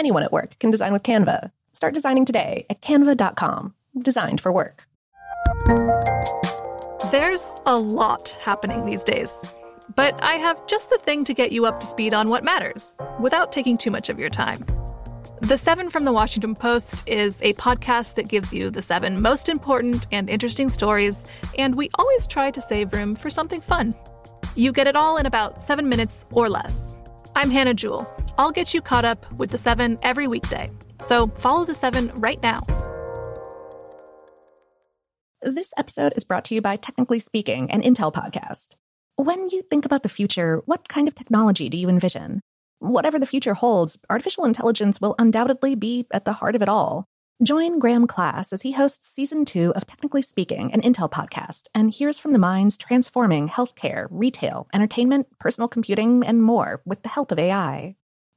Anyone at work can design with Canva. Start designing today at canva.com. Designed for work. There's a lot happening these days. But I have just the thing to get you up to speed on what matters without taking too much of your time. The Seven from the Washington Post is a podcast that gives you the seven most important and interesting stories, and we always try to save room for something fun. You get it all in about seven minutes or less. I'm Hannah Jewell. I'll get you caught up with the seven every weekday. So follow the seven right now. This episode is brought to you by Technically Speaking, an Intel podcast. When you think about the future, what kind of technology do you envision? Whatever the future holds, artificial intelligence will undoubtedly be at the heart of it all. Join Graham Class as he hosts season two of Technically Speaking, an Intel podcast, and hears from the minds transforming healthcare, retail, entertainment, personal computing, and more with the help of AI.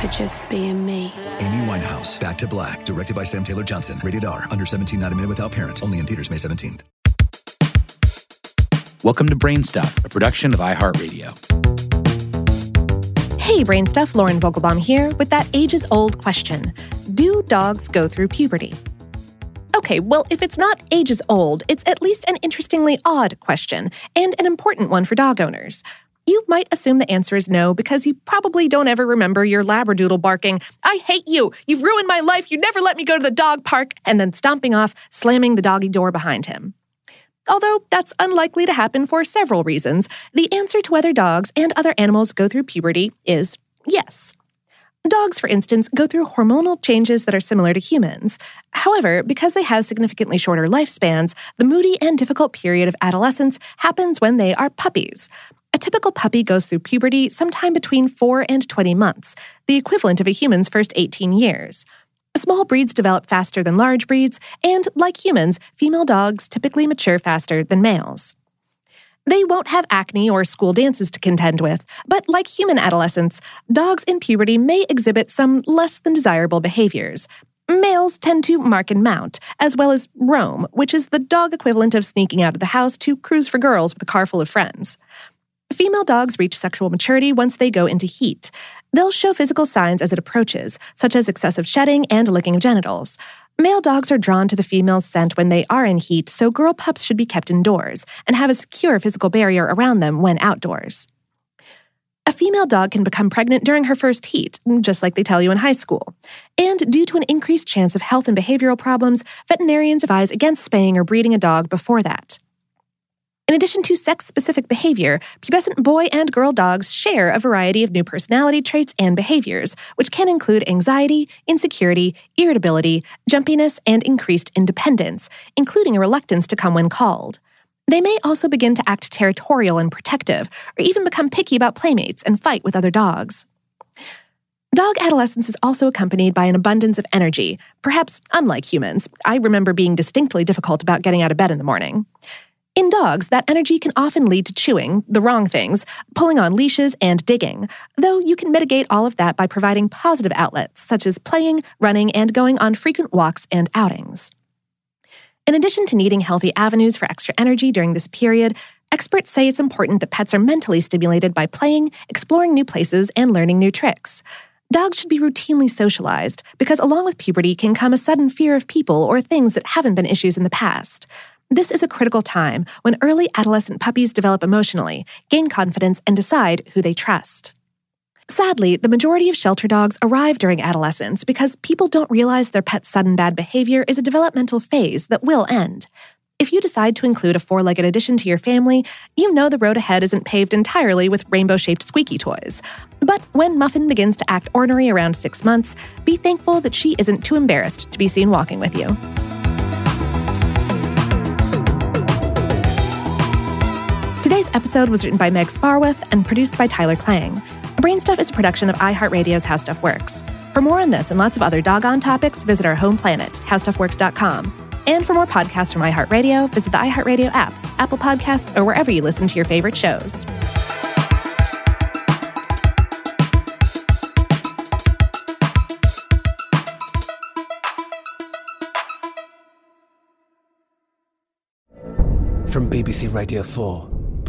for just being me. Amy Winehouse, Back to Black, directed by Sam Taylor Johnson. Rated R, under 17, not a minute without parent. Only in theaters May 17th. Welcome to Brainstuff, a production of iHeartRadio. Hey, Brainstuff, Lauren Vogelbaum here with that ages old question Do dogs go through puberty? Okay, well, if it's not ages old, it's at least an interestingly odd question, and an important one for dog owners. You might assume the answer is no because you probably don't ever remember your Labradoodle barking, I hate you, you've ruined my life, you never let me go to the dog park, and then stomping off, slamming the doggy door behind him. Although that's unlikely to happen for several reasons, the answer to whether dogs and other animals go through puberty is yes. Dogs, for instance, go through hormonal changes that are similar to humans. However, because they have significantly shorter lifespans, the moody and difficult period of adolescence happens when they are puppies. A typical puppy goes through puberty sometime between 4 and 20 months, the equivalent of a human's first 18 years. Small breeds develop faster than large breeds, and like humans, female dogs typically mature faster than males. They won't have acne or school dances to contend with, but like human adolescents, dogs in puberty may exhibit some less than desirable behaviors. Males tend to mark and mount, as well as roam, which is the dog equivalent of sneaking out of the house to cruise for girls with a car full of friends. Female dogs reach sexual maturity once they go into heat. They'll show physical signs as it approaches, such as excessive shedding and licking of genitals. Male dogs are drawn to the female's scent when they are in heat, so girl pups should be kept indoors and have a secure physical barrier around them when outdoors. A female dog can become pregnant during her first heat, just like they tell you in high school. And due to an increased chance of health and behavioral problems, veterinarians advise against spaying or breeding a dog before that. In addition to sex specific behavior, pubescent boy and girl dogs share a variety of new personality traits and behaviors, which can include anxiety, insecurity, irritability, jumpiness, and increased independence, including a reluctance to come when called. They may also begin to act territorial and protective, or even become picky about playmates and fight with other dogs. Dog adolescence is also accompanied by an abundance of energy, perhaps unlike humans. I remember being distinctly difficult about getting out of bed in the morning. In dogs, that energy can often lead to chewing, the wrong things, pulling on leashes, and digging, though you can mitigate all of that by providing positive outlets, such as playing, running, and going on frequent walks and outings. In addition to needing healthy avenues for extra energy during this period, experts say it's important that pets are mentally stimulated by playing, exploring new places, and learning new tricks. Dogs should be routinely socialized because, along with puberty, can come a sudden fear of people or things that haven't been issues in the past. This is a critical time when early adolescent puppies develop emotionally, gain confidence, and decide who they trust. Sadly, the majority of shelter dogs arrive during adolescence because people don't realize their pet's sudden bad behavior is a developmental phase that will end. If you decide to include a four legged addition to your family, you know the road ahead isn't paved entirely with rainbow shaped squeaky toys. But when Muffin begins to act ornery around six months, be thankful that she isn't too embarrassed to be seen walking with you. Today's episode was written by Meg Sparworth and produced by Tyler Klang. Brainstuff is a production of iHeartRadio's How Stuff Works. For more on this and lots of other doggone topics, visit our home planet, howstuffworks.com. And for more podcasts from iHeartRadio, visit the iHeartRadio app, Apple Podcasts, or wherever you listen to your favorite shows. From BBC Radio 4,